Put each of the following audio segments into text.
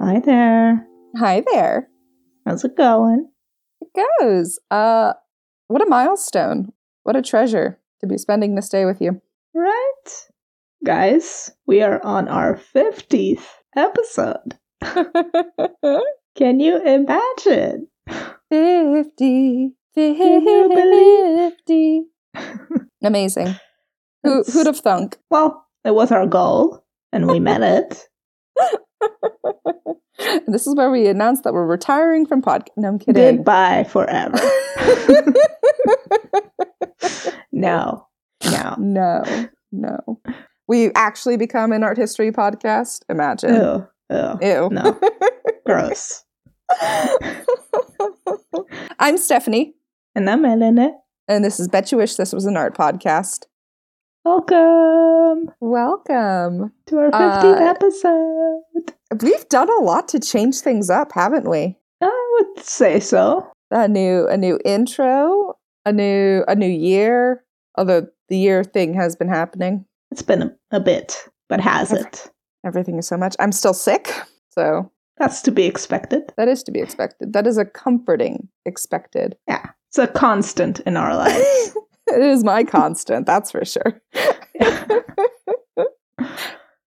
Hi there. Hi there. How's it going? It goes. Uh, what a milestone. What a treasure to be spending this day with you. Right? Guys, we are on our 50th episode. Can you imagine? 50, 50. Amazing. Who, who'd have thunk? Well, it was our goal, and we met it. this is where we announced that we're retiring from podcast. No, I'm kidding. Goodbye forever. no, no. no, no. We actually become an art history podcast. Imagine. Ew, ew. Ew. No. Gross. I'm Stephanie, And I'm Elena. and this is Bet You Wish This Was an Art Podcast. Welcome Welcome. to our 50th Uh, episode. We've done a lot to change things up, haven't we? I would say so. A new a new intro, a new a new year. Although the year thing has been happening. It's been a, a bit, but has Okay. it? Everything is so much. I'm still sick, so That's to be expected. that is to be expected. That is a comforting expected. Yeah. It's a constant in our lives. it is my constant, that's for sure.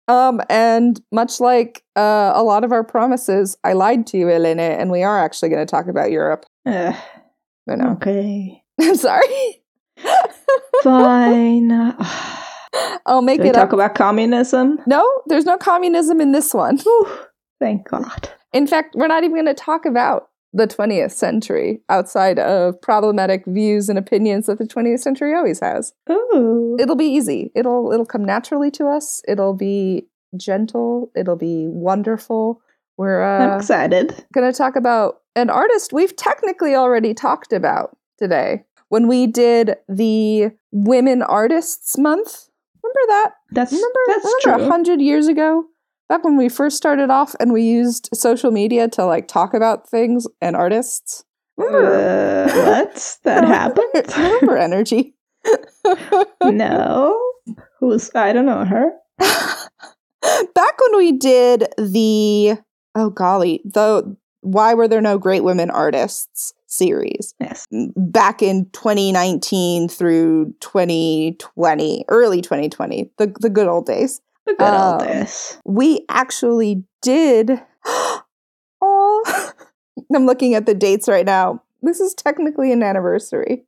um, and much like uh, a lot of our promises, I lied to you, Elena, and we are actually going to talk about Europe. Ugh, I know. okay. I'm sorry. Fine. I'll make we it talk up. about communism? no, there's no communism in this one. Whew, thank God. In fact, we're not even going to talk about the 20th century outside of problematic views and opinions that the 20th century always has. Ooh. It'll be easy. It'll it'll come naturally to us. It'll be gentle. It'll be wonderful. We're I'm uh, excited. going to talk about an artist we've technically already talked about today when we did the Women Artists Month. Remember that? That's Remember, that's remember true. a hundred years ago, back when we first started off, and we used social media to like talk about things and artists. Remember, Uh, what? That happened? remember energy. no. Who's I don't know her. back when we did the oh golly, the why were there no great women artists series Yes. back in 2019 through 2020, early 2020, the the good old days. The good old Um, days. we actually did. Oh, I'm looking at the dates right now. This is technically an anniversary.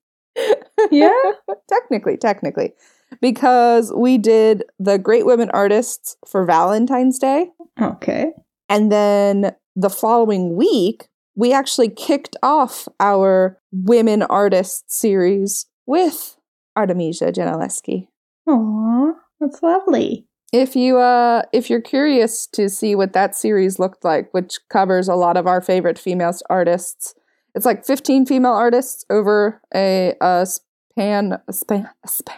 Yeah. technically, technically, because we did the Great Women Artists for Valentine's Day. Okay. And then the following week, we actually kicked off our Women Artists series with Artemisia Gentileschi. Aw, that's lovely. If you uh if you're curious to see what that series looked like, which covers a lot of our favorite female artists, it's like 15 female artists over a, a span a span a span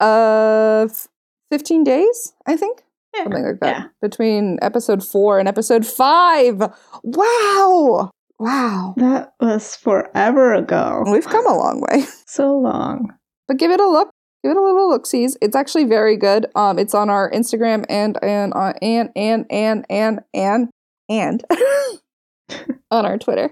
of 15 days, I think. Yeah. Something like that. Yeah. Between episode 4 and episode 5. Wow. Wow. That was forever ago. We've come a long way. So long. but give it a look. Give it a little look sees. It's actually very good. Um, it's on our Instagram and and uh, and and and and and and on our Twitter.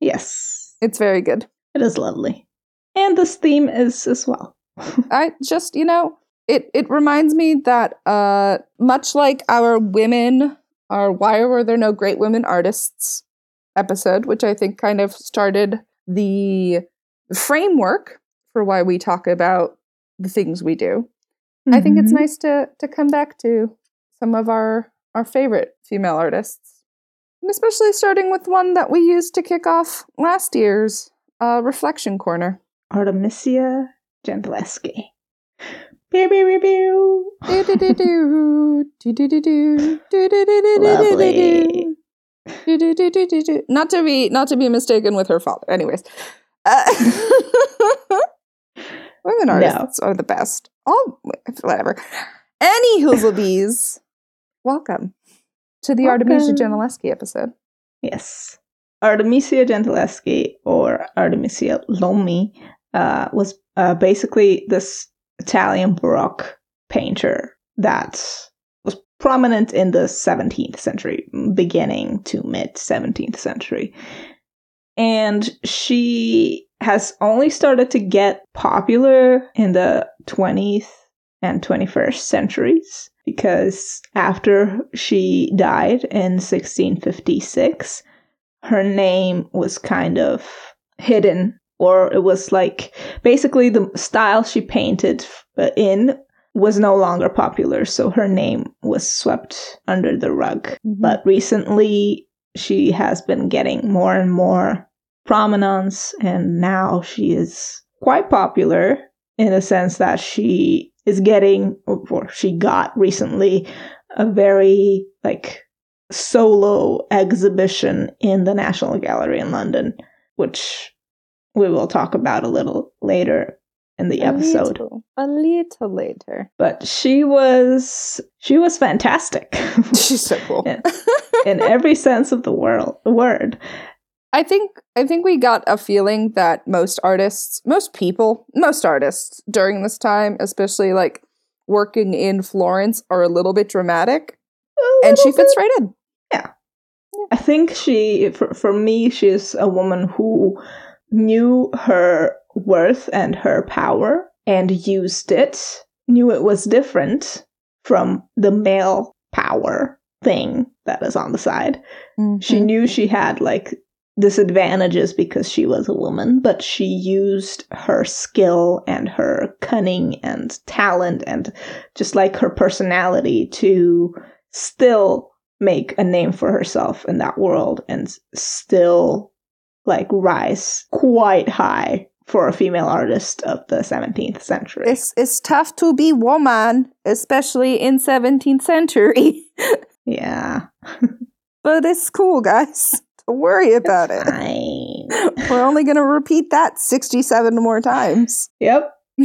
Yes. It's very good. It is lovely. And this theme is as well. I just you know it it reminds me that uh much like our women our why were there no great women artists episode, which I think kind of started the framework for why we talk about the things we do. I think it's Mhm. nice to to come back to some of our our favorite female artists, and especially starting with one that we used to kick off last year's uh, reflection corner. Artemisia Gentileschi. Lovely. Not to be not to be mistaken with her father. Anyways, uh, women No. artists are the best. All whatever. Any Hoozlebees, welcome. to the Artemisia Gentileschi episode. Yes. Artemisia Gentileschi or Artemisia Lomi uh, was uh, basically this Italian Baroque painter that prominent in the 17th century, beginning to mid 17th century. And she has only started to get popular in the 20th and 21st centuries because after she died in 1656, her name was kind of hidden, or it was like basically the style she painted uh, in was no longer popular, so her name was swept under the rug. Mm-hmm. But recently, she has been getting more and more prominence, and now she is quite popular in a sense that she is getting, or she got recently, a very like solo exhibition in the National Gallery in London, which we will talk about a little later in the A episode. little, a little later. But she was she was fantastic She's so cool. Yeah. in every sense of the world word. I think I think we got a feeling that most artists, most people, most artists during this time, especially like working in Florence, are a little bit dramatic, A and she little fits bit. right in. Yeah. I think she, for, for me, she's a woman who knew her worth and her power and used it, knew it was different from the male power thing that is on the side. She Mhm. knew she had like disadvantages because she was a woman, but she used her skill and her cunning and talent and just like her personality to still make a name for herself in that world and still like rise quite high for a female artist of the 17th century. It's it's tough to be woman, especially in 17th century. yeah. but it's cool, guys. Don't worry about it. Fine. We're only gonna repeat that 67 more times. Yep.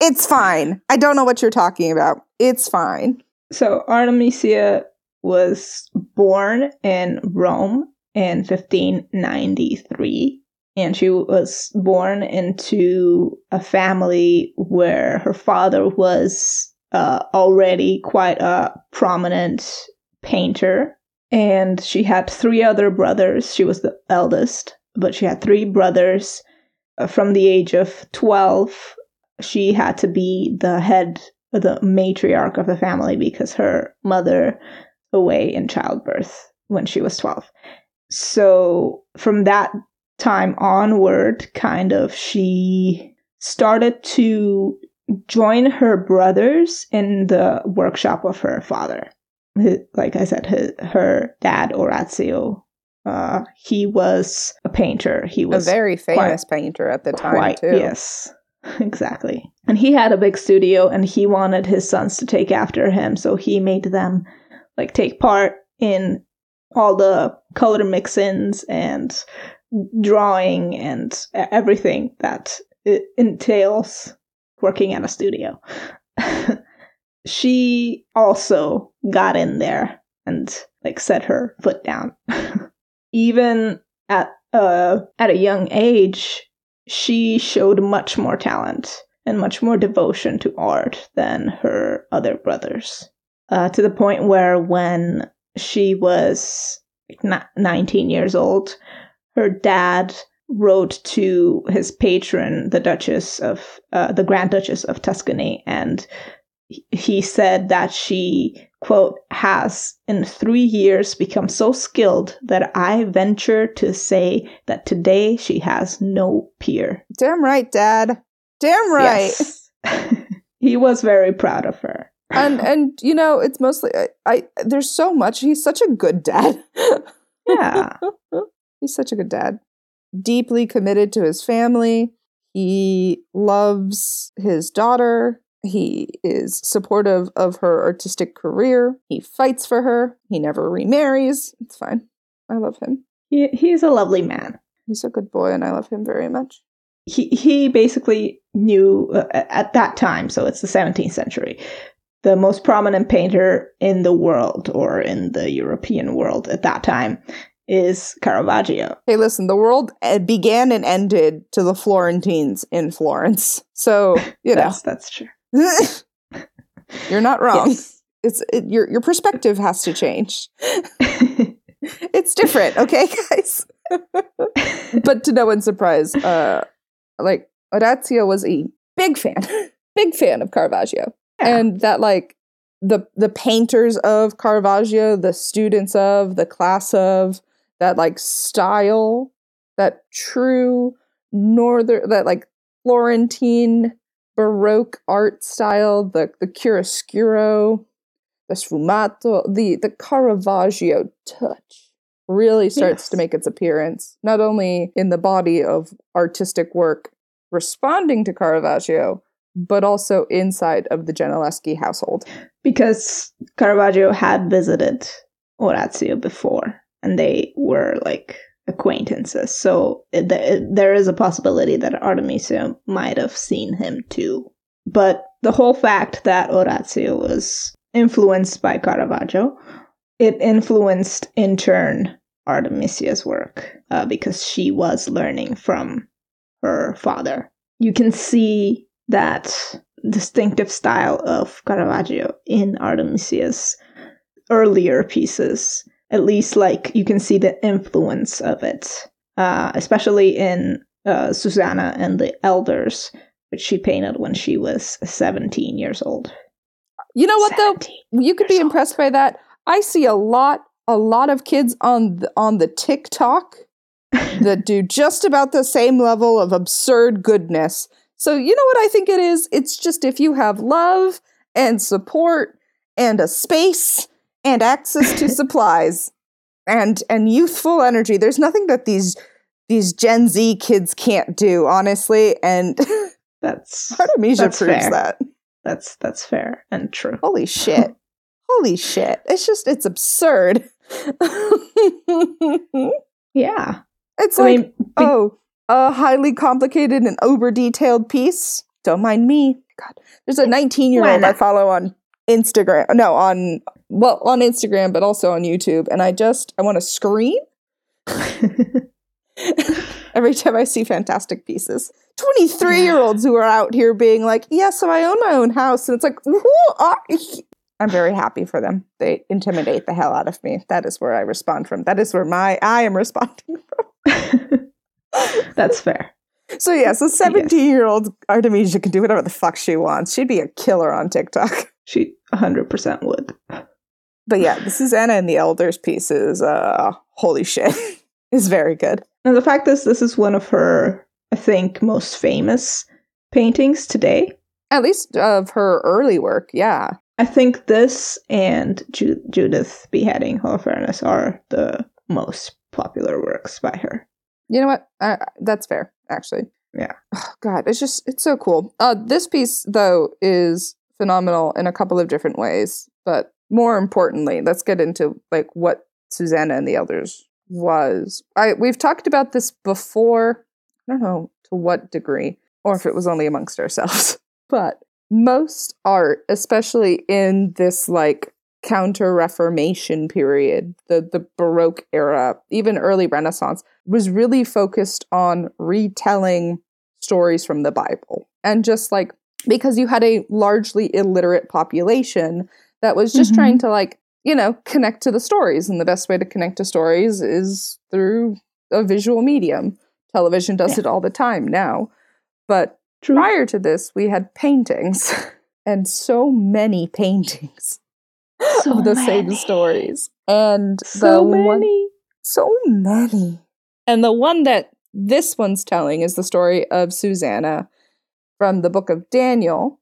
it's fine. I don't know what you're talking about. It's fine. So Artemisia was born in Rome in 1593, and she was born into a family where her father was uh, already quite a prominent painter, and she had three other brothers. She was the eldest, but she had three brothers. Uh, from the age of 12, she had to be the head the matriarch of the family because her mother away in childbirth when she was 12 so from that time onward kind of she started to join her brothers in the workshop of her father like i said her, her dad orazio uh, he was a painter he was A very famous painter at the time, Quite, too. Yes, exactly. And he had a big studio and he wanted his sons to take after him, so he made them like take part in all the color mix-ins and drawing and everything that it entails working at a studio. she also got in there and like set her foot down. Even at uh at a young age, she showed much more talent and much more devotion to art than her other brothers. Uh, to the point where when she was 19 years old, her dad wrote to his patron, the Duchess of uh, the Grand Duchess of Tuscany, and he- said that she quote has in three years become so skilled that I venture to say that today she has no peer. Damn right, Dad. Damn right. Yes. he was very proud of her. And and you know, it's mostly I, I. There's so much. He's such a good dad. Yeah. He's such a good dad. Deeply committed to his family. He loves his daughter. He is supportive of her artistic career. He fights for her. He never remarries. It's fine. I love him. He, he's a lovely man. He's a good boy, and I love him very much. He, he basically knew uh, at that time, so it's the 17th century, the most prominent painter in the world or in the European world at that time is Caravaggio. Hey, listen, the world uh, began and ended to the Florentines in Florence. So, you know, That's that's true. you're not wrong. Yes. It's it, your your perspective has to change. It's different, okay, guys? but to no one's surprise, uh like Orazio was a big fan, big fan of Caravaggio. Yeah. and that like the the painters of Caravaggio, the students of, the class of that like style, that true northern that like Florentine Baroque art style, the the chiaroscuro, the sfumato, the the Caravaggio touch really starts to make its appearance, not only in the body of artistic work responding to Caravaggio, but also inside of the Gentileschi household. because Caravaggio had visited Orazio before and they were like acquaintances. So it, th- there is a possibility that Artemisia might have seen him too. But the whole fact that Orazio was influenced by Caravaggio, it influenced in turn Artemisia's work uh, because she was learning from her father. You can see that distinctive style of Caravaggio in Artemisia's earlier pieces. At least, like you can see the influence of it, uh, especially in uh, Susanna and the Elders, which she painted when she was 17 years old. You know what though? You could be old. impressed by that. I see a lot a lot of kids on the, on the TikTok that do just about the same level of absurd goodness. So, you know what I think it is? It's just if you have love and support and a space and access to supplies and and youthful energy, there's nothing that these these Gen Z kids can't do, honestly, and That's Artemisia That's proves fair. that. that's that's fair and true. Holy shit. Holy shit. It's just it's absurd. Yeah, it's I like mean, be- oh, a highly complicated and over detailed piece. Don't mind me. God, there's a 19 year old I follow on Instagram. No, on well, on Instagram, but also on YouTube, and I just I want to scream every time I see fantastic pieces. 23 year olds who are out here being like, yeah, so I own my own house, and it's like, who are? I'm very happy for them. They intimidate the hell out of me. That is where I respond from. That is where my I am responding from. that's fair. So yeah, so 17 year old Artemisia can do whatever the fuck she wants. She'd be a killer on TikTok. She 100% would. But yeah, this Susanna and the Elders piece is uh holy shit. is very good. And the fact is, this is one of her, I think, most famous paintings today. At least of her early work, yeah. I think this and Ju- Judith beheading Holofernes are the most popular works by her. You know what? Uh, that's fair, actually. Yeah. Oh, God, it's just it's so cool. Uh, this piece though is phenomenal in a couple of different ways, but more importantly, let's get into like what Susanna and the Elders was. I we've talked about this before. I don't know to what degree, or if it was only amongst ourselves, but most art, especially in this like counter reformation period the the baroque era even early renaissance was really focused on retelling stories from the bible and just like because you had a largely illiterate population that was just Mhm. trying to like you know connect to the stories and the best way to connect to stories is through a visual medium television does Yeah. it all the time now but True. prior to this we had paintings and so many paintings So of the same stories and the So one many. so many and the one that this one's telling is the story of susanna from the book of daniel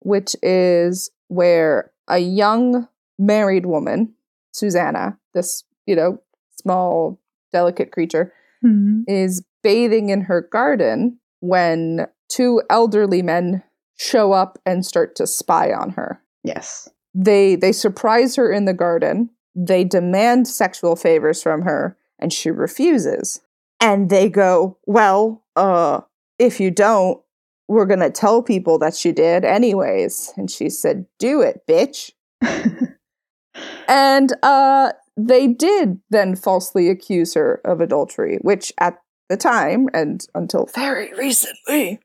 which is where a young married woman susanna this you know small delicate creature Mhm. is bathing in her garden when two elderly men show up and start to spy on her. Yes. They they surprise her in the garden. They demand sexual favors from her and she refuses. And they go, "Well, uh if you don't, we're going to tell people that she did anyways. And she said, do it, bitch. and uh, they did then falsely accuse her of adultery, which at the time and until very recently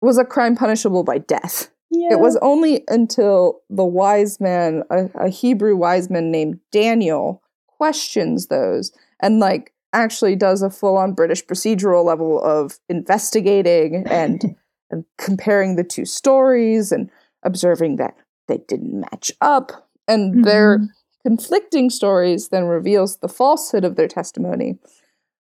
was a crime punishable by death. yeah. It was only until the wise man, a, a Hebrew wise man named Daniel, questions those and like actually does a full on British procedural level of investigating and, and comparing the two stories and observing that they didn't match up. And their Mhm. conflicting stories then reveals the falsehood of their testimony,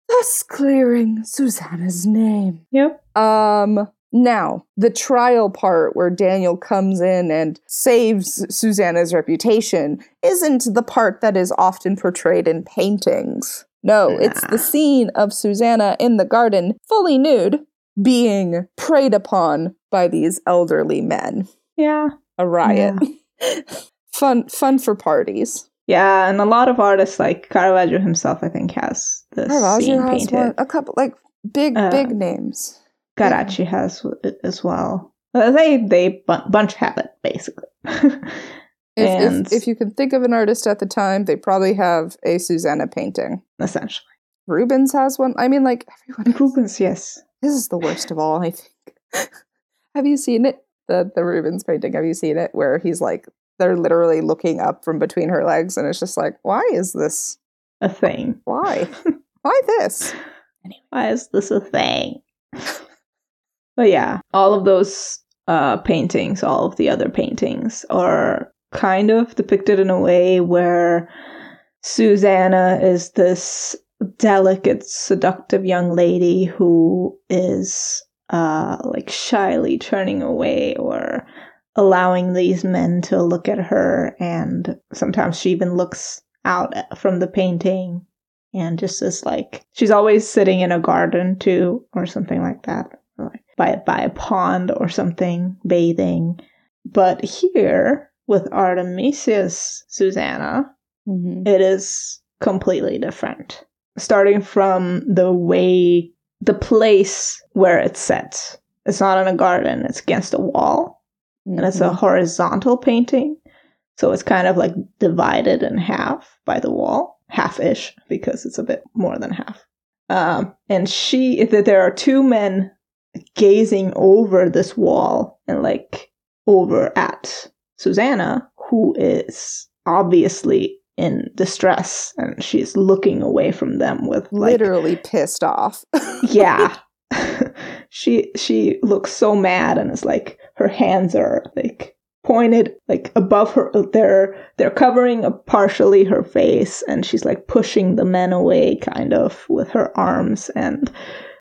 thus clearing Susanna's name. Yep. Um now, the trial part where Daniel comes in and saves Susanna's reputation isn't the part that is often portrayed in paintings. No, it's the scene of Susanna in the garden, fully nude, being preyed upon by these elderly men. Yeah. A riot. fun fun for parties. Yeah, and a lot of artists like Caravaggio himself, I think, has this Caravaggio scene has painted. one, a couple like big Uh, big names. Carracci has it as well. They they bu- bunch have it basically. If, and if, if you can think of an artist at the time, they probably have a Susanna painting. essentially, Rubens has one. I mean, like everyone. has- Rubens, yes. This is the worst of all. I think. have you seen it? The the Rubens painting. Have you seen it? Where he's like, they're literally looking up from between her legs, and it's just like, why is this? A thing. Why? why this? Why is this a thing? but yeah, all of those uh, paintings, all of the other paintings, are kind of depicted in a way where Susanna is this delicate, seductive young lady who is uh, like shyly turning away or allowing these men to look at her, and sometimes she even looks out from the painting and just is like she's always sitting in a garden too or something like that by by a pond or something bathing. But here with artemisia's susanna Mm-hmm. it is completely different starting from the way the place where it's set it's not in a garden it's against a wall and it's a horizontal painting. So it's kind of like divided in half by the wall, half ish, because it's a bit more than half. Um, and she, that there are two men gazing over this wall and like over at Susanna, who is obviously in distress and she's looking away from them with like literally pissed off. yeah she she looks so mad and it's like her hands are like pointed like above her they're they're covering a partially her face and she's like pushing the men away kind of with her arms and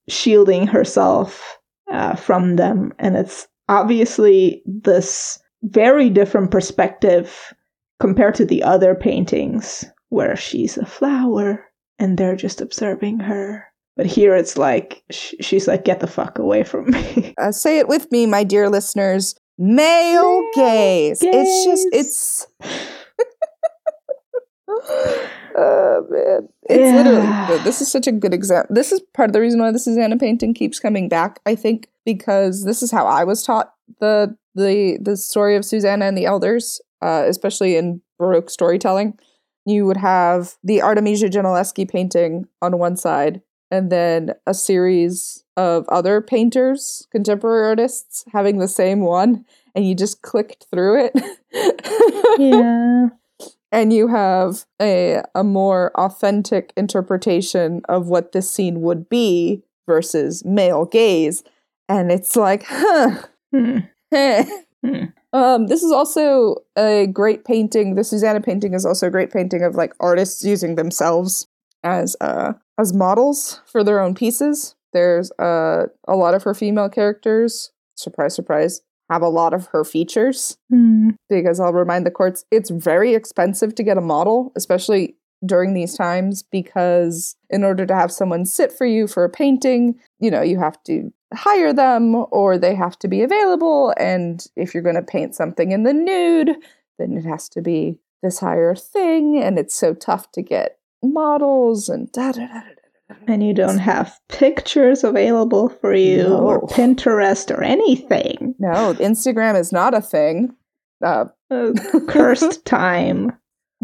shielding herself uh, from them and it's obviously this very different perspective compared to the other paintings where she's a flower and they're just observing her but here it's like sh- she's like, "Get the fuck away from me." uh, say it with me, my dear listeners. Male Male gaze. It's just it's. oh man, it's Yeah. literally. This is such a good example. This is part of the reason why the Susanna painting keeps coming back. I think because this is how I was taught the the the story of Susanna and the elders, uh, especially in Baroque storytelling. You would have the Artemisia Gentileschi painting on one side, and then a series of other painters, contemporary artists, having the same one, and you just clicked through it. yeah, and you have a a more authentic interpretation of what this scene would be versus male gaze and it's like huh Hmm. Hmm. um this is also a great painting the susanna painting is also a great painting of like artists using themselves as uh as models for their own pieces there's uh a lot of her female characters surprise surprise have a lot of her features Hmm. because I'll remind the courts it's very expensive to get a model, especially during these times, because in order to have someone sit for you for a painting, you know, you have to hire them or they have to be available. And if you're going to paint something in the nude, then it has to be this higher thing. And it's so tough to get models and da da da da and you don't have pictures available for you or Pinterest or anything. No, Instagram is not a thing. Uh, Uh, cursed time.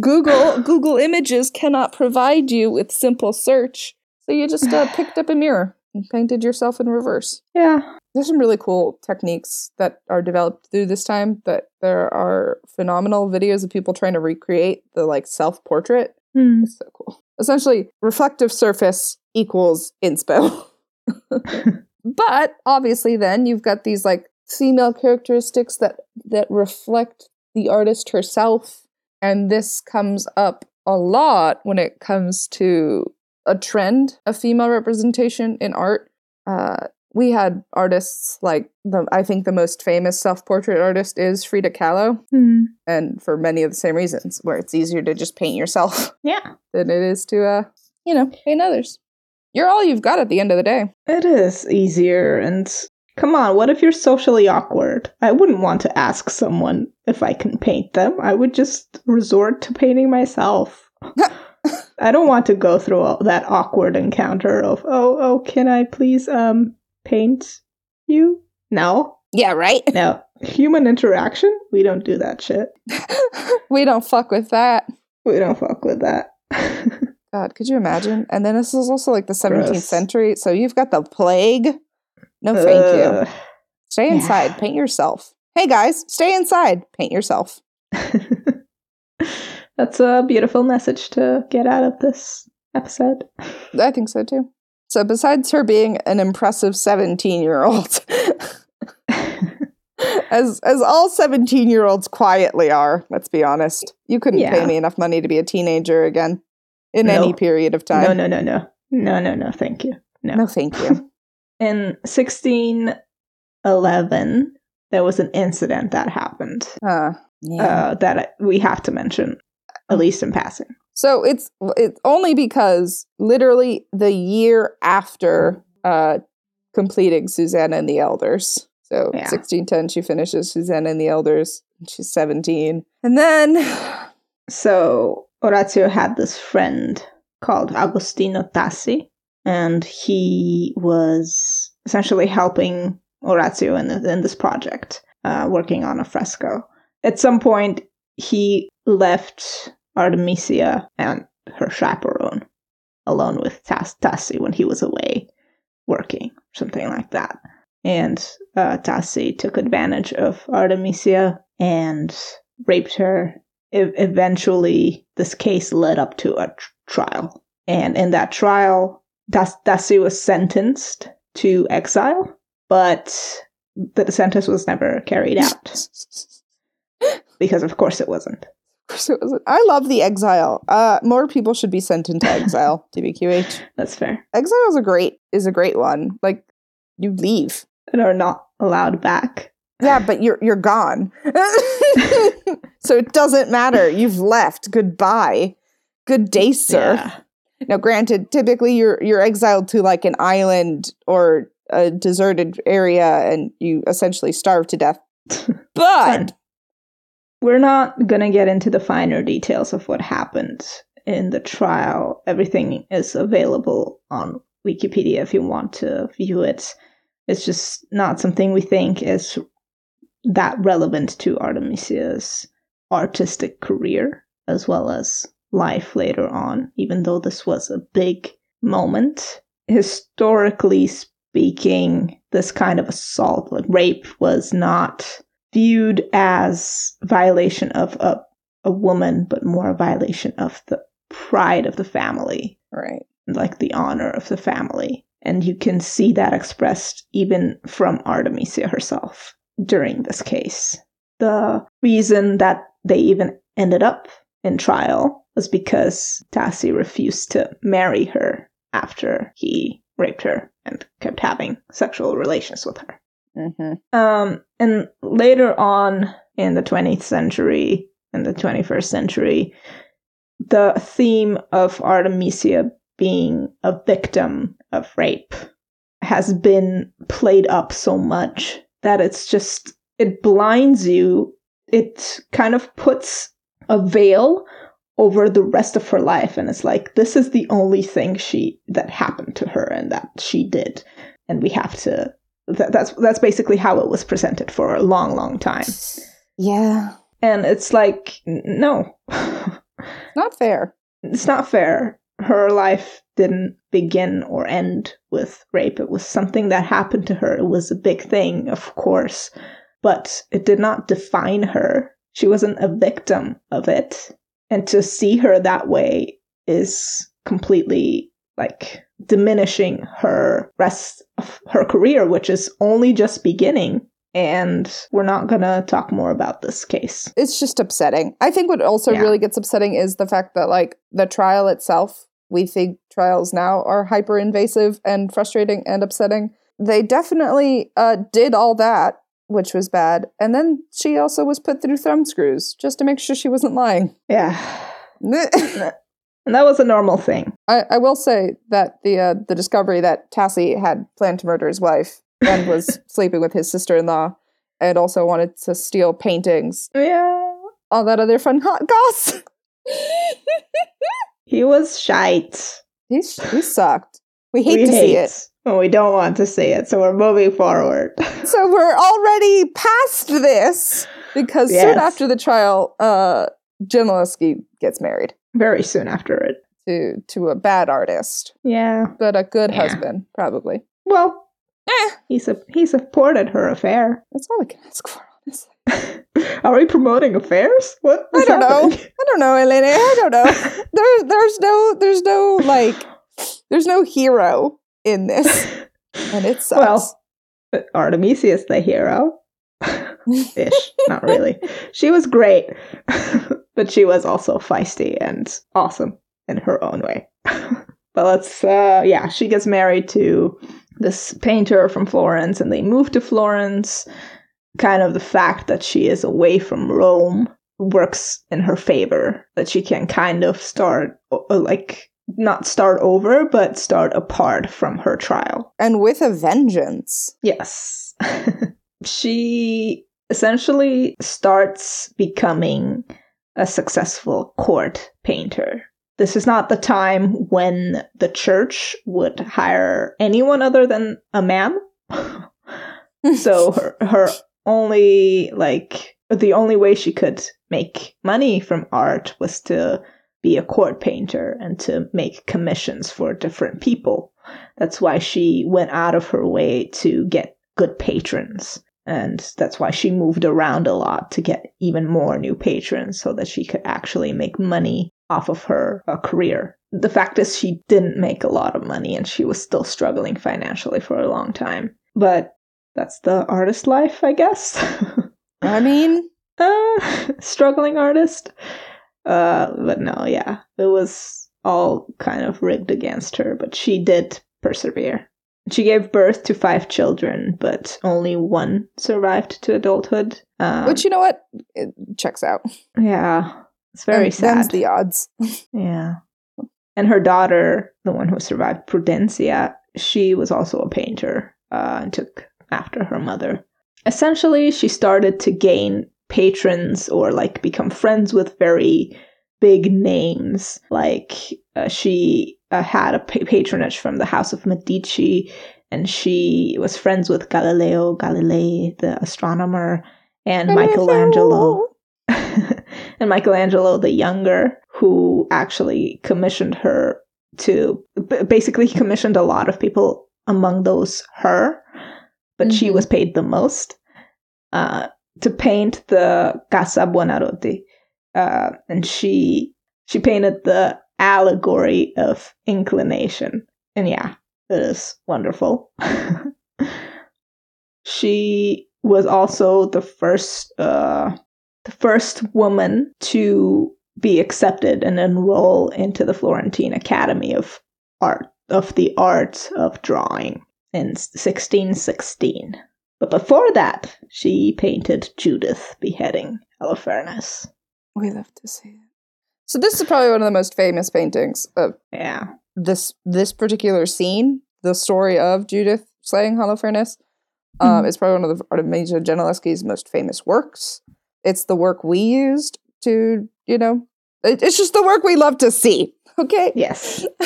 Google Google Images cannot provide you with simple search, so you just uh, picked up a mirror and painted yourself in reverse. Yeah. There's some really cool techniques that are developed through this time. That there are phenomenal videos of people trying to recreate the like self portrait. Hmm. It's so cool. Essentially, reflective surface equals inspo. but obviously, then you've got these like female characteristics that that reflect the artist herself, and this comes up a lot when it comes to a trend of female representation in art. Uh, we had artists like the I think the most famous self-portrait artist is Frida Kahlo, Hmm. and for many of the same reasons, where it's easier to just paint yourself Yeah. than it is to uh you know paint others you're all you've got at the end of the day It is easier and come on, what if you're socially awkward? I wouldn't want to ask someone if I can paint them. I would just resort to painting myself. I don't want to go through all that awkward encounter of, "Oh, oh, can I please um paint you?" No. yeah right No. Human interaction? We don't do that shit. we don't fuck with that We don't fuck with that. god could you imagine and then this is also like the 17th Gross. century so you've got the plague no thank you Ugh. stay yeah. inside paint yourself hey guys stay inside paint yourself That's a beautiful message to get out of this episode. i think so too so besides her being an impressive 17 year old as as all 17 year olds quietly are let's be honest you couldn't pay me enough money to be a teenager again in any period of time No, no, no, no. No, no, no, thank you. No. No, thank you In 1611, there was an incident that happened uh, yeah. uh, that we have to mention, at least in passing. so it's it's only because literally the year after uh completing Susanna and the Elders. So Yeah. 1610 she finishes Susanna and the Elders. She's 17. And then So, Orazio had this friend called Agostino Tassi, and he was essentially helping Orazio in, in this project, uh, working on a fresco. At some point, he left Artemisia and her chaperone alone with Tas- Tassi when he was away working, something like that. And uh, Tassi took advantage of Artemisia and raped her e- eventually this case led up to a tr- trial and in that trial das- Tassi was sentenced to exile but the sentence was never carried out because of course it wasn't So it was- I love the exile. Uh, more people should be sent into exile. TBQH. that's fair Exile is a great is a great one. Like you leave. and are not allowed back Yeah, but you're you're gone. so it doesn't matter. You've left. Goodbye. Good day, sir. Yeah. Now, granted, typically you're you're exiled to like an island or a deserted area, and you essentially starve to death. But We're not going to get into the finer details of what happened in the trial. Everything is available on Wikipedia if you want to view it. It's just not something we think is that relevant to Artemisia's artistic career as well as life later on, even though this was a big moment. Historically speaking, this kind of assault, like rape, was not viewed as violation of a, a woman, but more a violation of the pride of the family, right, like the honor of the family. And you can see that expressed even from Artemisia herself during this case. The reason that they even ended up in trial was because Tassi refused to marry her after he raped her and kept having sexual relations with her. hmm Um, and later on in the 20th century in the 21st century, the theme of Artemisia being a victim of rape has been played up so much that it's just, it blinds you. It kind of puts a veil over the rest of her life. And it's like this is the only thing she that happened to her and that she did. And we have to that, that's that's basically how it was presented for a long long time. Yeah. and it's like no. Not fair. it's not fair. Her life didn't begin or end with rape. It was something that happened to her. It was a big thing of course. But it did not define her she wasn't a victim of it and to see her that way is completely like diminishing her rest of her career which is only just beginning and we're not going to talk more about this case It's just upsetting. I think what also Yeah. really gets upsetting is the fact that like the trial itself, we think trials now are hyper invasive and frustrating and upsetting. They definitely uh, did all that, which was bad. And then she also was put through thumb screws just to make sure she wasn't lying. yeah and that was a normal thing I will say that the uh, the discovery that Tassi had planned to murder his wife and was sleeping with his sister in law and also wanted to steal paintings, yeah all that other fun hot goss. He was shite. he, he sucked. We hate we to see it. And we don't want to see it, so we're moving forward. So we're already past this because soon after the trial, uh, Gentileschi gets married Very soon after it. to to a bad artist, Yeah. but a good Yeah. husband, probably. Well, Eh, he su- he supported her affair. that's all we can ask for, honestly. Are we promoting affairs? What? I don't know. I don't know, Elena. I don't know. There's there's no there's no like there's no hero in this, and it sucks. well, Artemisia is the hero. Ish. Not really. She was great, but she was also feisty and awesome in her own way. but let's, uh, yeah, she gets married to this painter from Florence and they move to Florence. Kind of the fact that she is away from Rome works in her favor, that she can kind of start, uh, like, not start over, but start apart from her trial. and with a vengeance. Yes. she essentially starts becoming a successful court painter. This is not the time when the church would hire anyone other than a man. so her, her only like the only way she could make money from art was to be a court painter and to make commissions for different people. That's why she went out of her way to get good patrons. And that's why she moved around a lot to get even more new patrons so that she could actually make money off of her uh, career. The fact is, she didn't make a lot of money and she was still struggling financially for a long time. But that's the artist life, I guess. I mean, uh, struggling artist. Uh, but no, yeah, it was all kind of rigged against her, but she did persevere. She gave birth to five children, but only one survived to adulthood. Um, which you know what, it checks out. yeah, it's very And sad. the odds. Yeah. And her daughter, the one who survived, Prudencia, she was also a painter uh, and took after her mother. Essentially, she started to gain patrons or like become friends with very big names. Like uh, she uh, had a pa- patronage from the House of Medici, and she was friends with Galileo Galilei, the astronomer, and Michelangelo and Michelangelo the Younger, who actually commissioned her to b- basically commissioned a lot of people, among those her, but she Mhm. was paid the most uh, to paint the Casa Buonarroti, uh, and she she painted the allegory of inclination, and yeah, it is wonderful. she was also the first uh, the first woman to be accepted and enroll into the Florentine Academy of Art of the Arts of Drawing in 1616. But before that, she painted Judith beheading Holofernes. We love to see it. So this is probably one of the most famous paintings of Yeah. this this particular scene, the story of Judith slaying Holofernes. Um, Mhm. it's probably one of the Artemisia Gentileschi's most famous works. It's the work we used to, you know, It- It's just the work we love to see. Okay. Yes.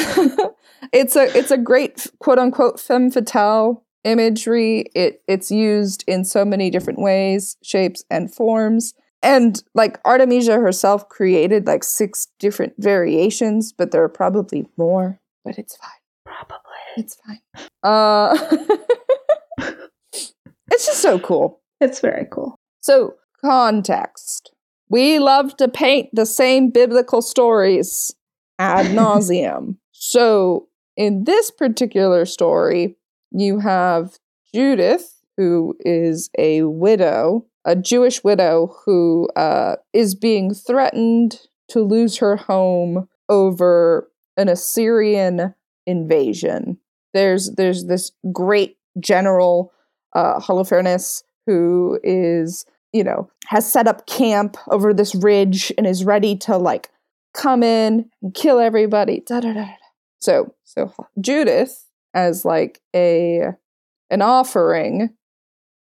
it's a it's a great quote unquote femme fatale imagery. It it's used in so many different ways, shapes, and forms. And like Artemisia herself created like six different variations, but there are probably more. But it's fine. Probably. It's fine. Uh, it's just so cool. It's very cool. So context. We love to paint the same biblical stories ad nauseum. so in this particular story, you have Judith, who is a widow, a Jewish widow who uh, is being threatened to lose her home over an Assyrian invasion. There's there's this great general uh, Holofernes who is you know has set up camp over this ridge and is ready to like come in and kill everybody. Da, da, da. So so Judith as like a an offering,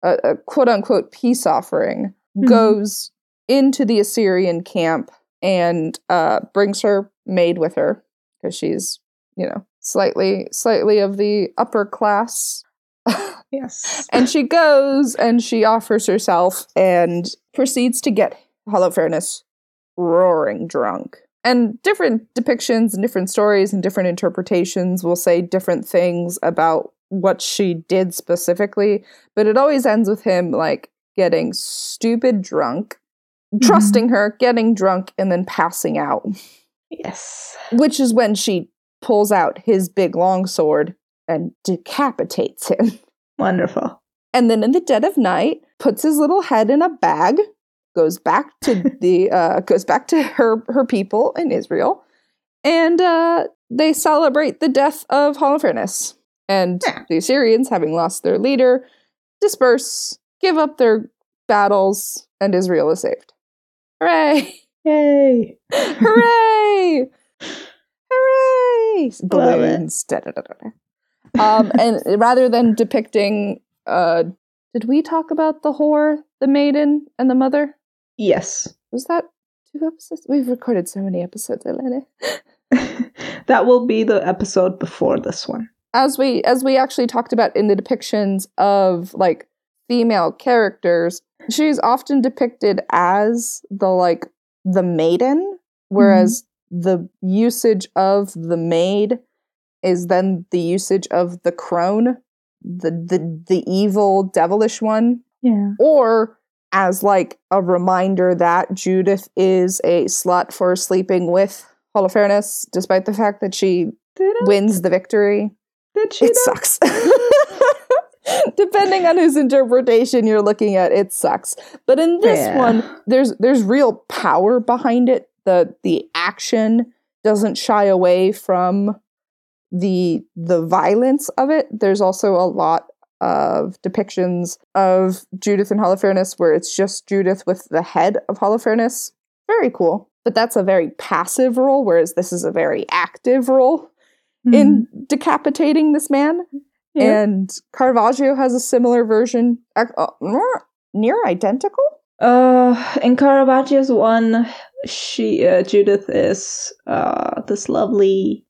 a, a quote unquote peace offering, Mhm. goes into the Assyrian camp and uh, brings her maid with her because she's you know slightly slightly of the upper class Yes. and she goes and she offers herself and proceeds to get Holofernes roaring drunk. And different depictions and different stories and different interpretations will say different things about what she did specifically, but it always ends with him like getting stupid drunk, mm-hmm. trusting her, getting drunk, and then passing out, Yes. which is when she pulls out his big long sword and decapitates him. Wonderful. and then in the dead of night puts his little head in a bag goes back to the uh, goes back to her her people in israel and uh, they celebrate the death of holofernes. And Yeah. the assyrians having lost their leader disperse give up their battles and israel is saved. Hooray! Yay. hooray! Hooray! Balloons. Da, da, da, da, da. um and rather than depicting uh did we talk about the whore the maiden and the mother Yes. was that two episodes we've recorded so many episodes Elena. that will be the episode before this one. as we as we actually talked about in the depictions of like female characters she's often depicted as the like the maiden whereas mm-hmm. the usage of the maid is then the usage of the crone the the the evil devilish one Yeah. or as like a reminder that Judith is a slut for sleeping with Holofernes despite the fact that she wins the victory Did she? it sucks. Depending on whose interpretation you're looking at, it sucks. But in this Yeah. one, there's there's real power behind it. The the action doesn't shy away from the the violence of it. There's also a lot of depictions of Judith and Holofernes where it's just Judith with the head of Holofernes. Very cool. But that's a very passive role, whereas this is a very active role in decapitating this man. Hmm. Yeah. And Caravaggio has a similar version, uh, near, near identical. Uh, in Caravaggio's one, she uh, Judith is uh this lovely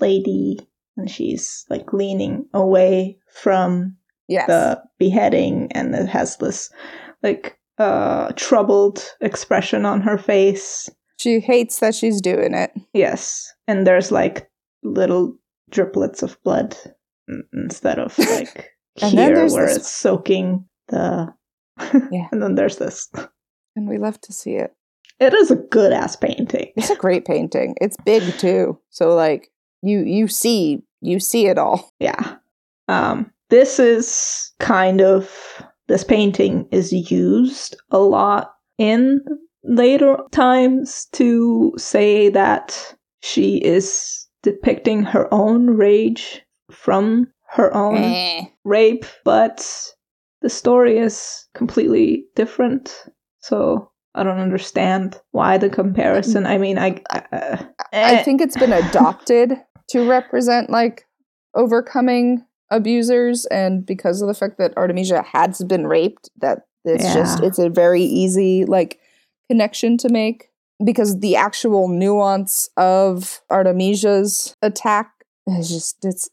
lady, and she's like leaning away from Yes. the beheading, and it has this like uh troubled expression on her face. she hates that she's doing it. Yes, and there's like little driplets of blood instead of like And here where this- it's soaking the. Yeah. and then there's this. And we love to see it. It is a good ass painting. It's a great painting. It's big too. So like you you see you see it all. Yeah. Um, this is kind of this painting is used a lot in later times to say that she is depicting her own rage from her own Eh. rape, but the story is completely different. So I don't understand why the comparison. I mean, I uh, I eh, think it's been adopted to represent like overcoming abusers and because of the fact that Artemisia had been raped that it's just it's a very easy like connection to make because the actual nuance of Artemisia's attack is just it's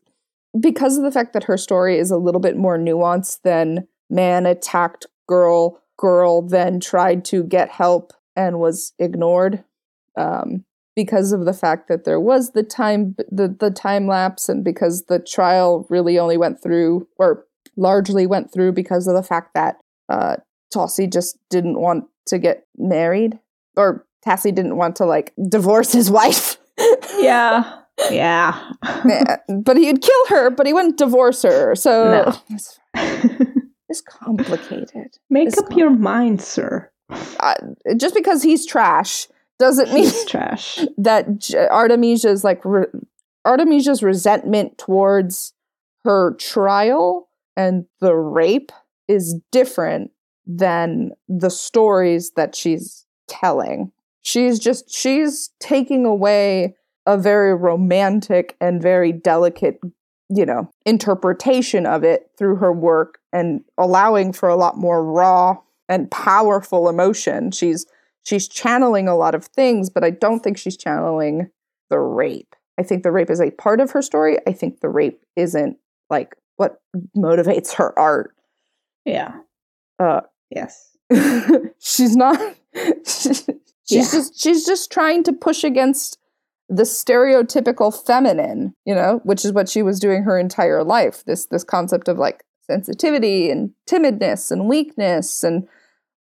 because of the fact that her story is a little bit more nuanced than man attacked girl, girl then tried to get help and was ignored. Um, because of the fact that there was the time the, the time lapse and because the trial really only went through or largely went through because of the fact that uh Tassi just didn't want to get married or Tassi didn't want to like divorce his wife. yeah. Yeah. but he'd kill her, but he wouldn't divorce her. So No. it's, it's complicated. Make It's up your mind, sir. Uh, just because he's trash doesn't mean trash. that J- Artemisia's like re- Artemisia's resentment towards her trial and the rape is different than the stories that she's telling. She's just she's taking away a very romantic and very delicate, you know, interpretation of it through her work and allowing for a lot more raw and powerful emotion. She's she's channeling a lot of things, but I don't think she's channeling the rape. I think the rape is a part of her story. I think the rape isn't like what motivates her art. Yeah. Uh, Yes. she's not she's Yeah. just she's just trying to push against the stereotypical feminine, you know, which is what she was doing her entire life. This this concept of like sensitivity and timidness and weakness and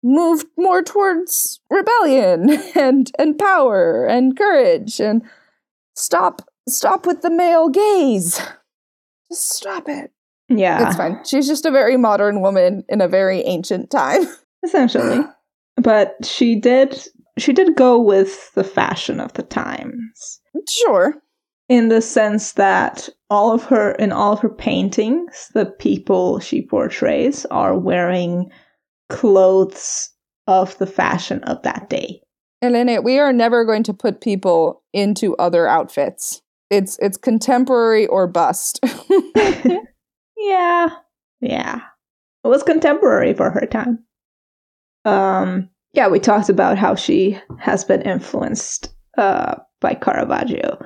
moved more towards rebellion and and power and courage and stop stop with the male gaze. Just stop it. Yeah. It's fine. She's just a very modern woman in a very ancient time. Essentially. But she did she did go with the fashion of the times. Sure. In the sense that all of her in all of her paintings, the people she portrays are wearing clothes of the fashion of that day. Elena, we are never going to put people into other outfits. It's it's contemporary or bust. Yeah. Yeah. It was contemporary for her time. Um yeah, we talked about how she has been influenced uh by Caravaggio.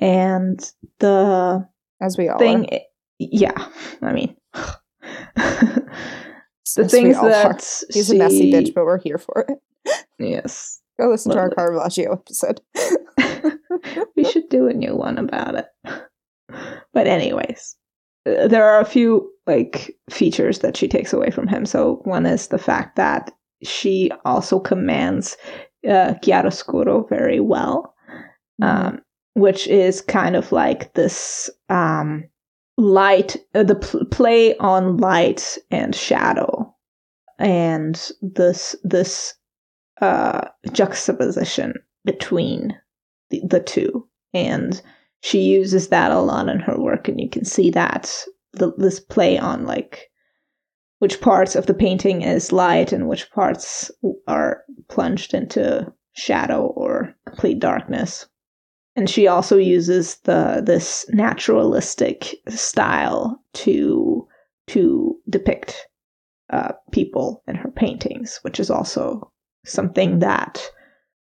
And the As we all thing are. yeah, I mean the things that He's she, a messy bitch, but we're here for it. Yes. Go listen to our Caravaggio episode. we should do a new one about it. But anyways, uh, there are a few like features that she takes away from him. So one is the fact that she also commands uh, chiaroscuro very well, um, which is kind of like this um, light, uh, the pl- play on light and shadow, and this this uh, juxtaposition between the, the two, and she uses that a lot in her work, and you can see that the, this play on like which parts of the painting is light and which parts are plunged into shadow or complete darkness. And she also uses the this naturalistic style to to depict uh, people in her paintings, which is also something that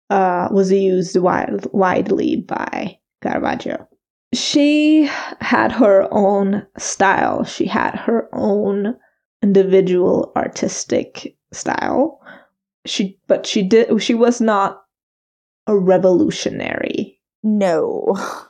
uh, was used wide, widely by Caravaggio. She had her own style. She had her own individual artistic style. She, but she did. She was not a revolutionary. No.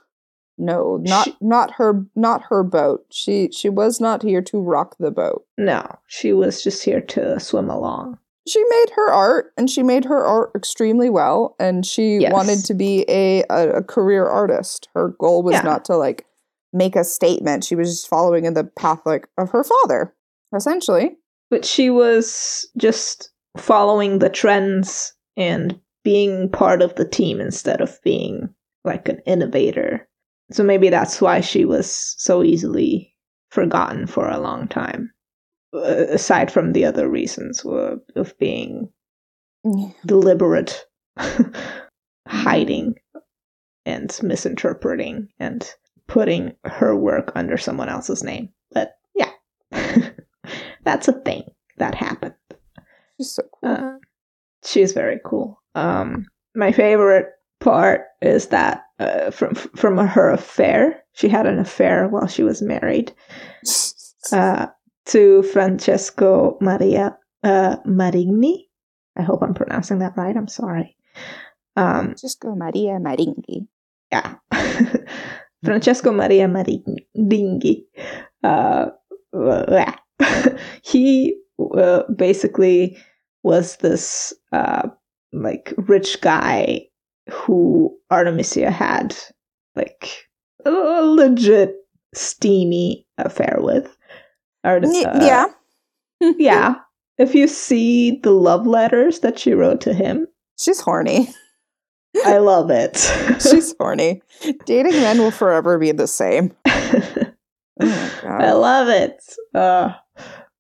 No, not She- not her not her boat. She she was not here to rock the boat. No, she was just here to swim along. she made her art and she made her art extremely well and she Yes. wanted to be a, a, a career artist her goal was Yeah. not to like make a statement she was just following in the path like of her father essentially but she was just following the trends and being part of the team instead of being like an innovator. So maybe that's why she was so easily forgotten for a long time. Uh, aside from the other reasons of being deliberate hiding and misinterpreting and putting her work under someone else's name. But yeah, that's a thing that happened. she's so cool Uh, she is very cool. Um, my favorite part is that uh, from from her affair, she had an affair while she was married uh, to Francesco Maria uh, Maringhi. I hope I'm pronouncing that right. I'm sorry. Um, Francesco Maria Maringhi. yeah, Francesco Maria Maringhi. Uh, yeah. he uh, basically was this uh, like rich guy who Artemisia had like a legit steamy affair with. Y- uh, yeah. yeah. If you see the love letters that she wrote to him, She's horny. I love it. She's horny. Dating men will forever be the same. Oh I love it. Uh,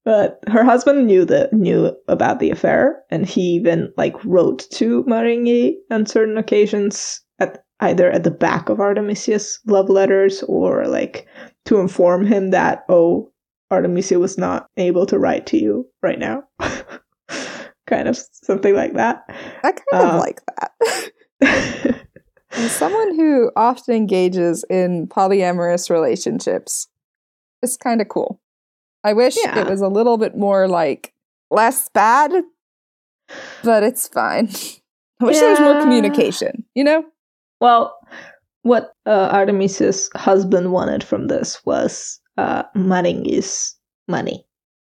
but her husband knew the knew about the affair, and he even like wrote to Maringhi on certain occasions at either at the back of Artemisia's love letters or like to inform him that oh Artemisia was not able to write to you right now. kind of something like that. I kind of uh, like that. As someone who often engages in polyamorous relationships, it's kind of cool. I wish Yeah. it was a little bit more like less bad, but it's fine. I wish there was more communication, you know? Well, what uh, Artemisia's husband wanted from this was uh, Maringhi's money,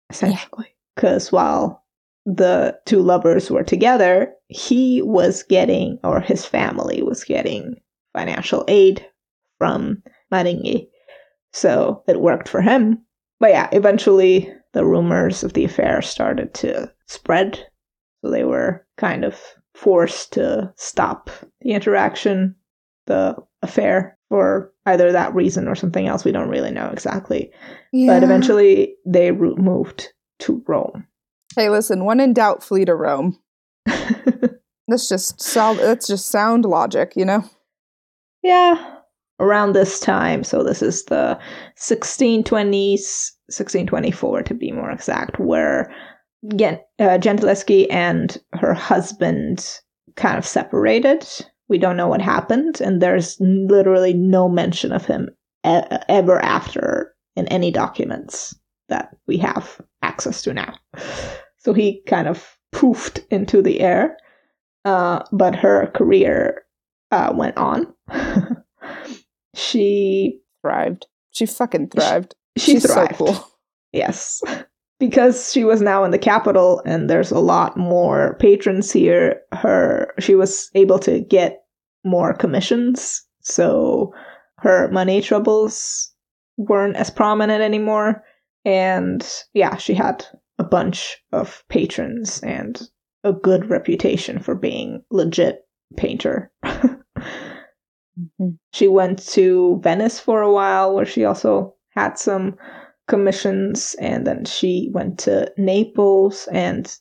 essentially. Because while the two lovers were together, he was getting, or his family was getting, financial aid from Maringhi. So it worked for him. But yeah, eventually the rumors of the affair started to spread. So they were kind of forced to stop the interaction, the affair, for either that reason or something else. We don't really know exactly. Yeah. But eventually they moved to Rome. Hey, listen, when in doubt, flee to Rome. That's just sound that's just sound logic, you know? yeah. Around this time, so this is the 1620s, 1624 to be more exact, where Gen- uh, Gentileschi and her husband kind of separated. We don't know what happened, and there's literally no mention of him e- ever after in any documents that we have access to now. So he kind of poofed into the air, uh, but her career uh, went on. she Thrived. She fucking thrived. she She's thrived. so cool. Yes. Because she was now in the capital and there's a lot more patrons here, her she was able to get more commissions, so her money troubles weren't as prominent anymore. And yeah, she had a bunch of patrons and a good reputation for being legit painter. Mhm. She went to Venice for a while, where she also had some commissions, and then she went to Naples, and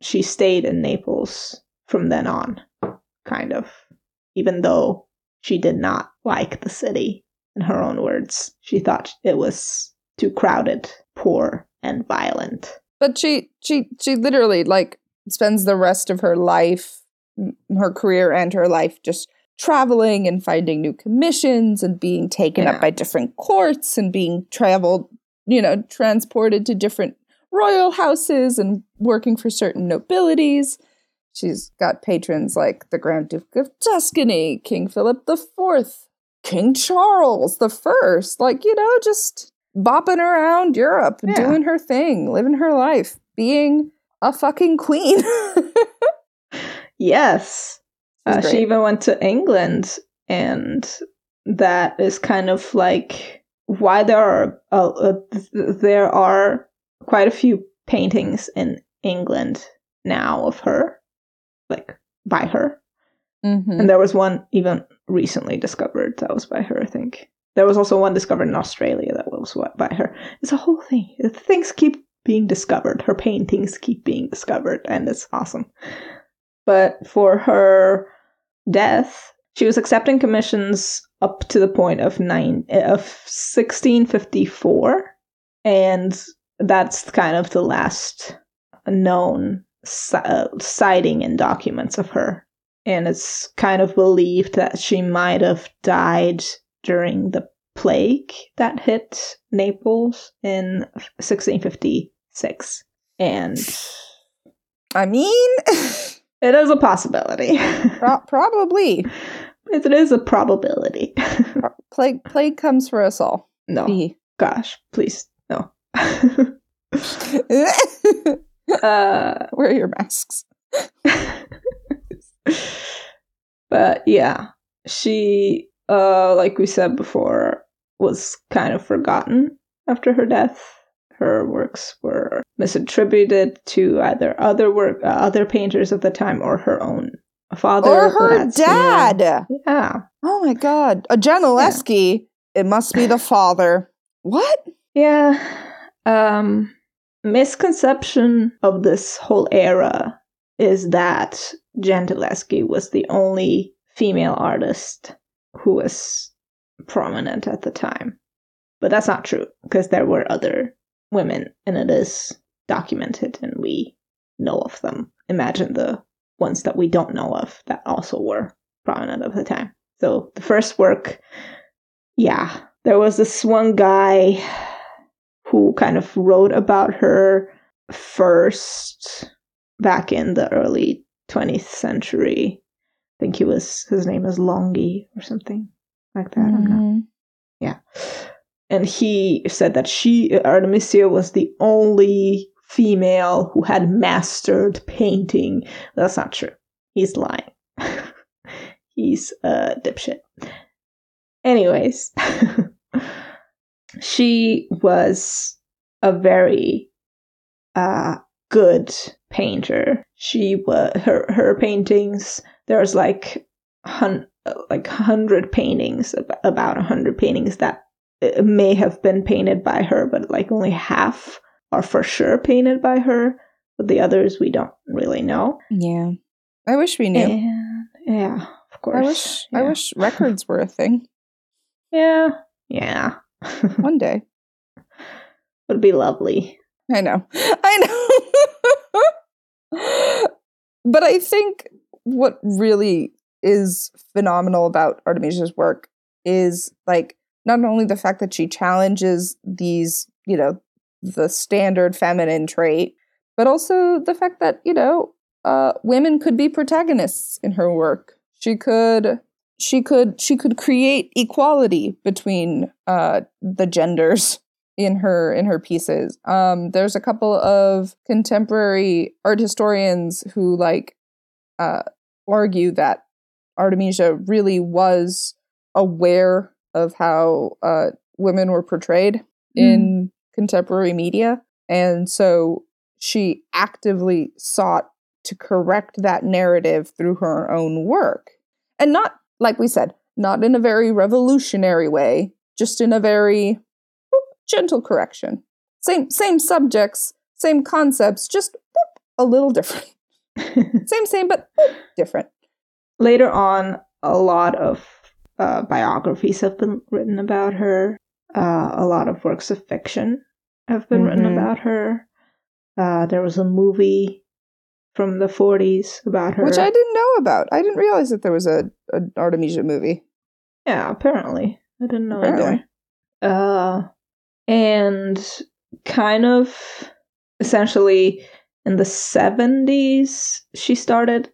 she stayed in Naples from then on, kind of, even though she did not like the city, in her own words. She thought it was too crowded, poor, and violent. But she she she literally like spends the rest of her life, her career and her life just traveling and finding new commissions and being taken Yeah. up by different courts and being traveled, you know, transported to different royal houses and working for certain nobilities. She's got patrons like the Grand Duke of Tuscany, King Philip IV, King Charles the First, like, you know, just bopping around Europe, Yeah. doing her thing, living her life, being a fucking queen. Yes. Uh, she even went to England, and that is kind of like why there are uh, uh, there are quite a few paintings in England now of her, like by her. Mhm. And there was one even recently discovered that was by her, I think. There was also one discovered in Australia that was by her. It's a whole thing. Things keep being discovered. Her paintings keep being discovered, and it's awesome. But for her death, she was accepting commissions up to the point of nine of 1654, and that's kind of the last known uh, sighting in documents of her and it's kind of believed that she might have died during the plague that hit Naples in 1656. And I mean, it is a possibility. pro- probably. it is a probability. plague plague comes for us all. no. Gosh, please, no. Wear uh, your masks. but yeah, she, uh, like we said before, was kind of forgotten after her death. Her works were misattributed to either other work, uh, other painters of the time, or her own father or her dad. Yeah, Oh my god. A Gentileschi. It must be the father. What? yeah. Um, misconception of this whole era is that Gentileschi was the only female artist who was prominent at the time. But that's not true because there were other women and it is documented and we know of them. Imagine the ones that we don't know of that also were prominent of the time. So the first work, yeah, there was this one guy who kind of wrote about her first back in the early 20th century. I think he was his name is Longhi or something like that. I'm not Mhm. And he said that she Artemisia was the only female who had mastered painting. That's not true. He's lying. He's a dipshit. Anyways, she was a very uh, good painter. She was her her paintings. There's like hun- like hundred paintings, ab- about a hundred paintings that may have been painted by her, but like only half are for sure painted by her. But the others we don't really know. Yeah. I wish we knew. And yeah, of course. I wish I wish records were a thing. Yeah, yeah. One day. Would be lovely. I know. I know. but I think what really is phenomenal about Artemisia's work is like not only the fact that she challenges these, you know, the standard feminine trait, but also the fact that, you know, uh, women could be protagonists in her work. She could she could she could create equality between uh, the genders in her in her pieces. Um, there's a couple of contemporary art historians who like uh, argue that Artemisia really was aware of how uh, women were portrayed in contemporary media, and so she actively sought to correct that narrative through her own work, and not like we said, not in a very revolutionary way, just in a very gentle correction. Same same subjects, same concepts, just boop, a little different. same same but boop, different. Later on, a lot of uh, biographies have been written about her. Uh, a lot of works of fiction have been written Mhm. about her. Uh, there was a movie from the 40s about her. Which I didn't know about. I didn't realize that there was a an Artemisia movie. Yeah, apparently. I didn't know Apparently. either. Uh, and kind of essentially in the 70s, she started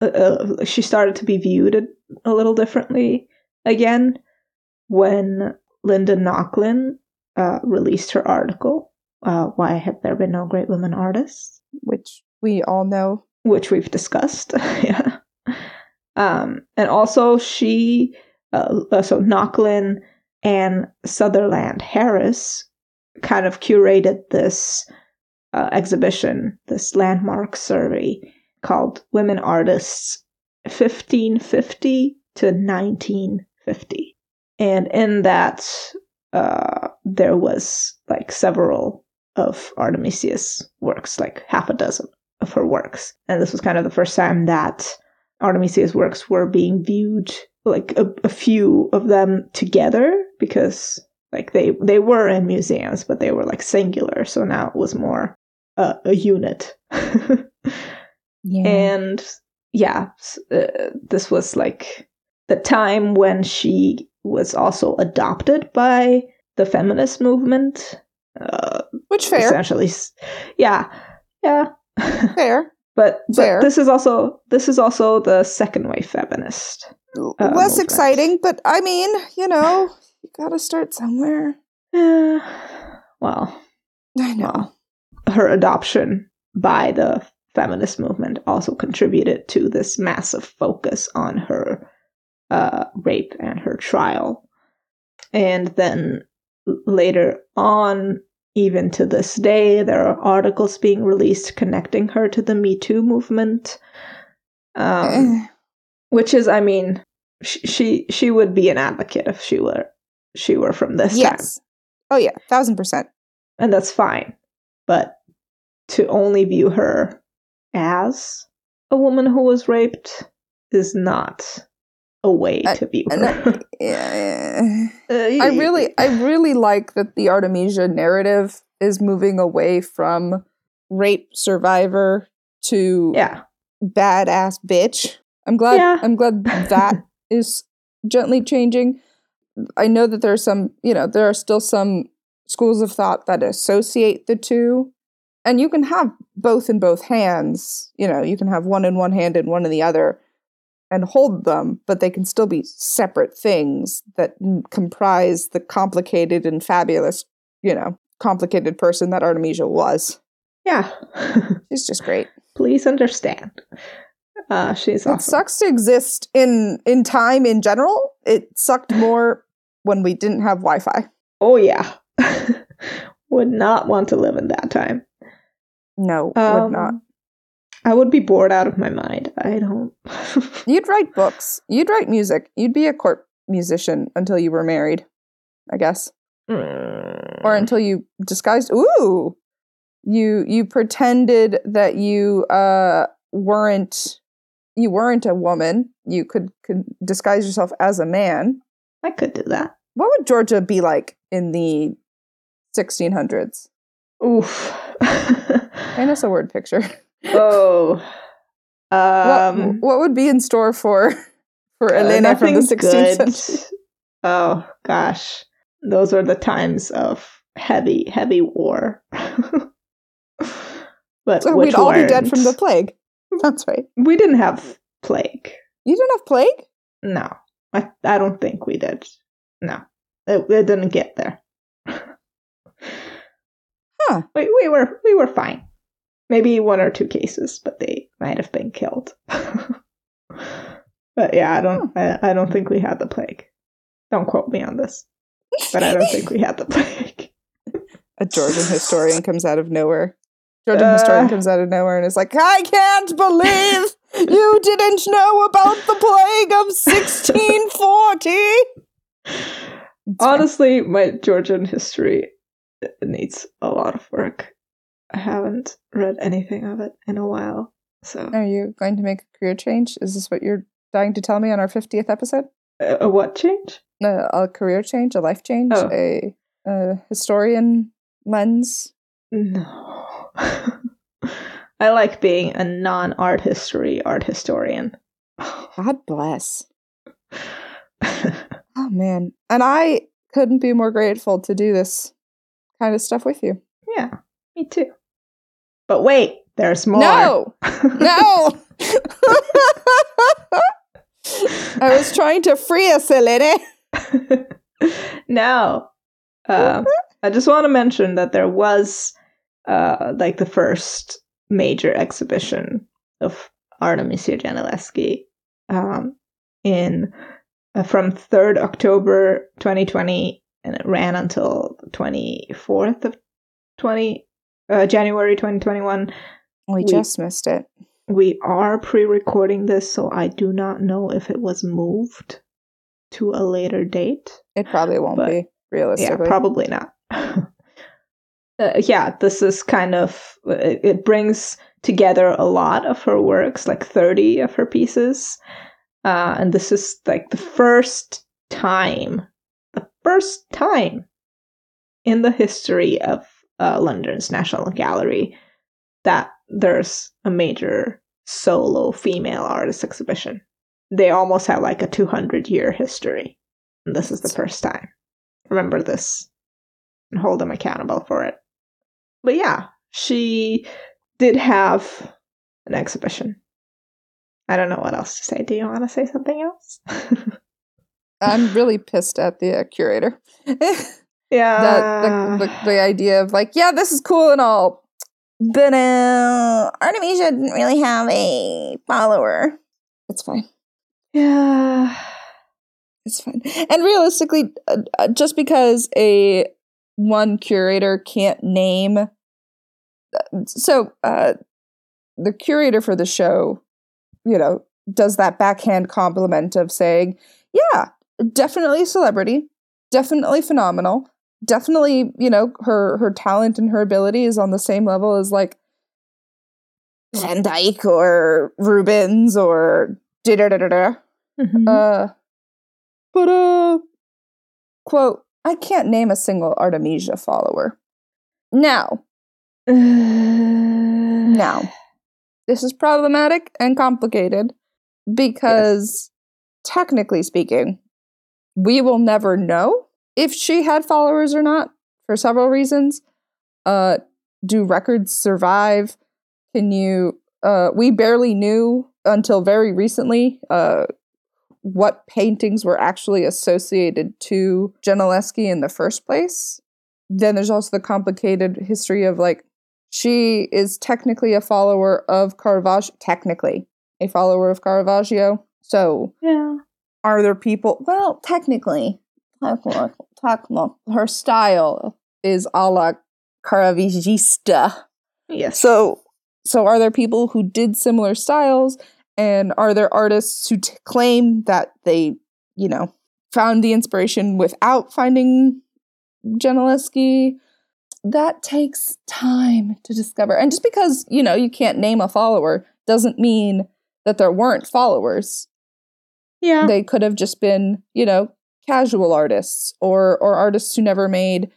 uh, uh, she started to be viewed a, a little differently again when Linda Nochlin uh, released her article, uh, Why Have There Been No Great Women Artists? Which we all know. which we've discussed. yeah. Um, and also she, uh, so Nochlin and Sutherland Harris kind of curated this uh, exhibition, this landmark survey called Women Artists 1550 to 1950. And in that, uh, there was like several of Artemisia's works, like half a dozen of her works. And this was kind of the first time that Artemisia's works were being viewed, like a, a few of them together, because like they they were in museums, but they were like singular. So now it was more uh, a unit. Yeah. and yeah, uh, this was like the time when she was also adopted by the feminist movement. Uh, Which fair, essentially, yeah, yeah. fair. but but Fair. this is also this is also the second wave feminist. Uh, Less movement. exciting, but I mean, you know, you gotta start somewhere. Eh, well, I know. well, her adoption by the feminist movement also contributed to this massive focus on her uh, rape and her trial. And then later on, even to this day, there are articles being released connecting her to the Me Too movement. Um, which is, I mean, she, she she would be an advocate if she were she were from this time yes. Oh yeah, thousand percent. and that's fine. But to only view her as a woman who was raped is not a way I- to view I her. know. Yeah. Uh, I really, I really like that the Artemisia narrative is moving away from rape survivor to yeah, badass bitch. I'm glad. Yeah. I'm glad that is gently changing. I know that there are some, you know, there are still some schools of thought that associate the two, and you can have both in both hands. You know, you can have one in one hand and one in the other, and hold them, but they can still be separate things that comprise the complicated and fabulous, you know, complicated person that Artemisia was. yeah. She's just great. Please understand. Uh, she's It awesome. sucks to exist in in time in general. It sucked more when we didn't have Wi-Fi. Oh yeah, would not want to live in that time. No, Um, would not. I would be bored out of my mind. I don't. You'd write books. You'd write music. You'd be a court musician until you were married, I guess, or until you disguised. Ooh, you you pretended that you uh weren't you weren't a woman. You could could disguise yourself as a man. I could do that. What would Georgia be like in the 1600s? Oof. Paint us a word picture. oh. what, Um. what would be in store for for uh, Elena from the 16th good. century? Oh gosh, those were the times of heavy, heavy war. but So we'd all be dead from the plague. That's right. We didn't have plague. You didn't have plague? No, I I don't think we did. No, it, it didn't get there. Huh. We we were we were fine. Maybe one or two cases, but they might have been killed. but yeah, I don't I, I don't think we had the plague. Don't quote me on this, but I don't think we had the plague. a Georgian historian comes out of nowhere. Georgian Uh. historian comes out of nowhere and is like, I can't believe you didn't know about the plague of 1640. It's. Honestly, my Georgian history needs a lot of work. I haven't read anything of it in a while, so Are you going to make a career change? Is this what you're dying to tell me on our 50th episode? a, a what change? No, a career change, a life change, Oh. a, a historian lens. No. I like being a non-art history art historian. God bless. Oh man. And I couldn't be more grateful to do this kind of stuff with you. yeah, me too. But wait, there's more. No. No. I was trying to free us, lady. no. Um, I just want to mention that there was uh, like the first major exhibition of Artemisia Gentileschi um, in uh, from 3rd October 2020 and it ran until the 24th of 20 uh, January 2021. We We- just missed it. We are pre-recording this so I do not know if it was moved to a later date. It probably won't But- be, realistically. Yeah, probably not. uh, yeah, this is kind of it, it brings together a lot of her works, like thirty of her pieces, uh, and this is like the first time, the first time in the history of uh, London's National Gallery that there's a major solo female artist exhibition. They almost have like a 200 year history. And this is the first time. Remember this and hold them accountable for it. But yeah, she did have an exhibition. I don't know what else to say. Do you want to say something else? I'm really pissed at the uh, curator. yeah. That the, the, the idea of like, yeah, this is cool and all, but uh, Artemisia didn't really have a follower. It's fine. Yeah. It's fine. And realistically, uh, uh, just because a one curator can't name, uh, so uh, the curator for the show, you know, does that backhand compliment of saying, "Yeah, definitely a celebrity, definitely phenomenal, definitely, you know, her her talent and her ability is on the same level as like Van Dyck or Rubens or da da da da da." Mhm. Uh, but uh, quote, I can't name a single Artemisia follower. Now, now, this is problematic and complicated because, technically speaking, we will never know if she had followers or not for several reasons. Uh, do records survive? Can you? Uh, we barely knew until very recently. Uh, what paintings were actually associated to Gentileschi in the first place. Then there's also the complicated history of like she is technically a follower of Caravaggio, technically a follower of Caravaggio. So yeah. are there people? Well, technically, technically her style is a la Caravaggista. Yes. So, so are there people who did similar styles, and are there artists who t- claim that they, you know, found the inspiration without finding Gentileschi? That takes time to discover, and just because you know you can't name a follower doesn't mean that there weren't followers. yeah. They could have just been, you know, casual artists or or artists who never made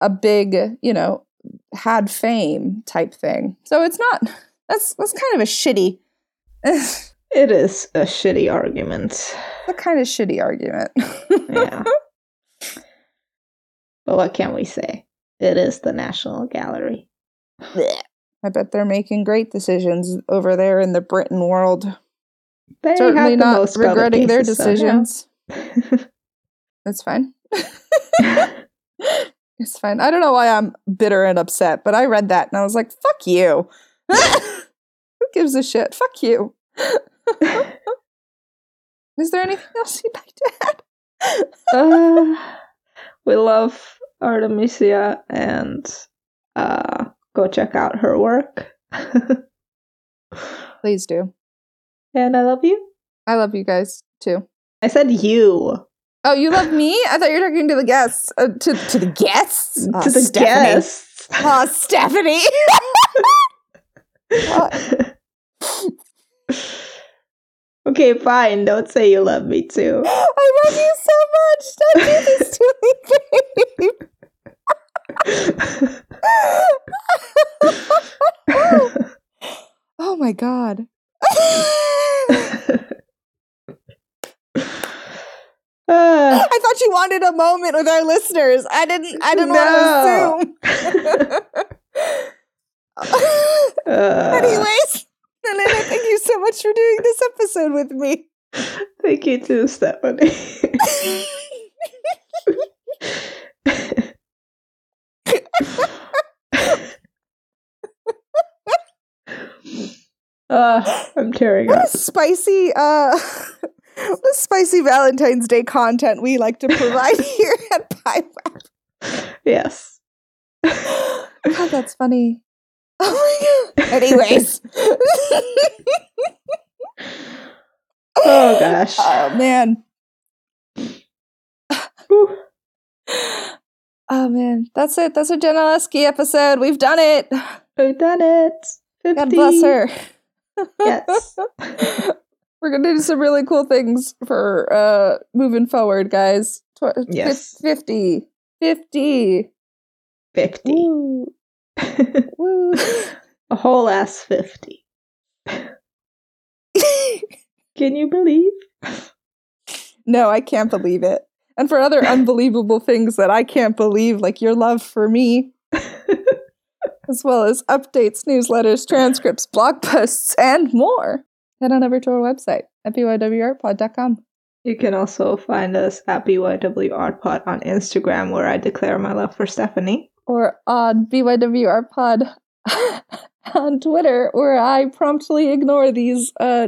a big, you know, had fame type thing. So it's not that's that's kind of a shitty it is a shitty argument. a kind of shitty argument. Yeah. but what can we say? It is the National Gallery. I bet they're making great decisions over there in the Britain world. They Certainly have the not regretting their decisions. so, yeah. That's fine. it's fine. I don't know why I'm bitter and upset, but I read that and I was like, fuck you. Who gives a shit? Fuck you. Is there anything else you'd like to add? uh, we love Artemisia and uh, go check out her work. Please do. and I love you. I love you guys too. I said you Oh, you love me? I thought you were talking to the guests. Uh, to to the guests? Aw, to the Stephanie. guests. Oh, Stephanie. okay, fine. Don't say you love me too. I love you so much. Don't do this to me, babe. oh my god. Uh, I thought you wanted a moment with our listeners. I didn't. I didn't No. want to assume. uh, Anyways, Elena, thank you so much for doing this episode with me. thank you too, Stephanie. uh, I'm tearing what up. a spicy, uh, what a spicy Valentine's Day content we like to provide here at Pie Yes. God, that's funny. Oh my god. Anyways. Oh gosh. Oh man. Whew. Oh man. That's it. That's a Gentileschi episode. We've done it. We've done it. 50. God bless her. Yes. We're gonna do some really cool things for uh moving forward, guys. Tw- Yes. 50. 50. 50. Woo. Woo. A whole ass 50. Can you believe? No, I can't believe it. And for other unbelievable things that I can't believe, like your love for me, as well as updates, newsletters, transcripts, blog posts, and more, head on over to our website at bywrpod.com. You can also find us at BYWArtPod on Instagram, where I declare my love for Stephanie. Or on BYWRpod on Twitter, where I promptly ignore these uh,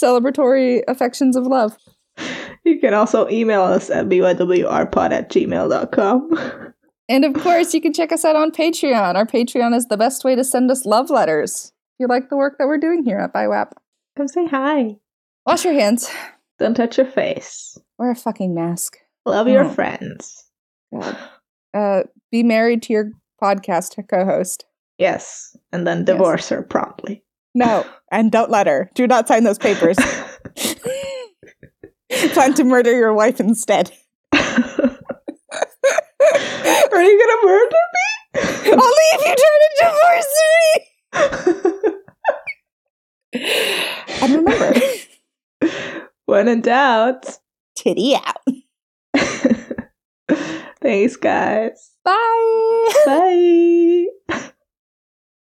celebratory affections of love. You can also email us at bywrpod at gmail.com. And of course, you can check us out on Patreon. Our Patreon is the best way to send us love letters. If you like the work that we're doing here at BIWAP, Come say hi. wash your hands. Don't touch your face. Wear a fucking mask. Love your Oh. friends. God. Uh, be married to your podcast co-host. Yes, and then divorce her promptly. No, and don't let her. Do not sign those papers. Plan to murder your wife instead. Are you gonna murder me? Only if you try to divorce me. And remember, when in doubt. titty out. Thanks, guys. Bye. Bye.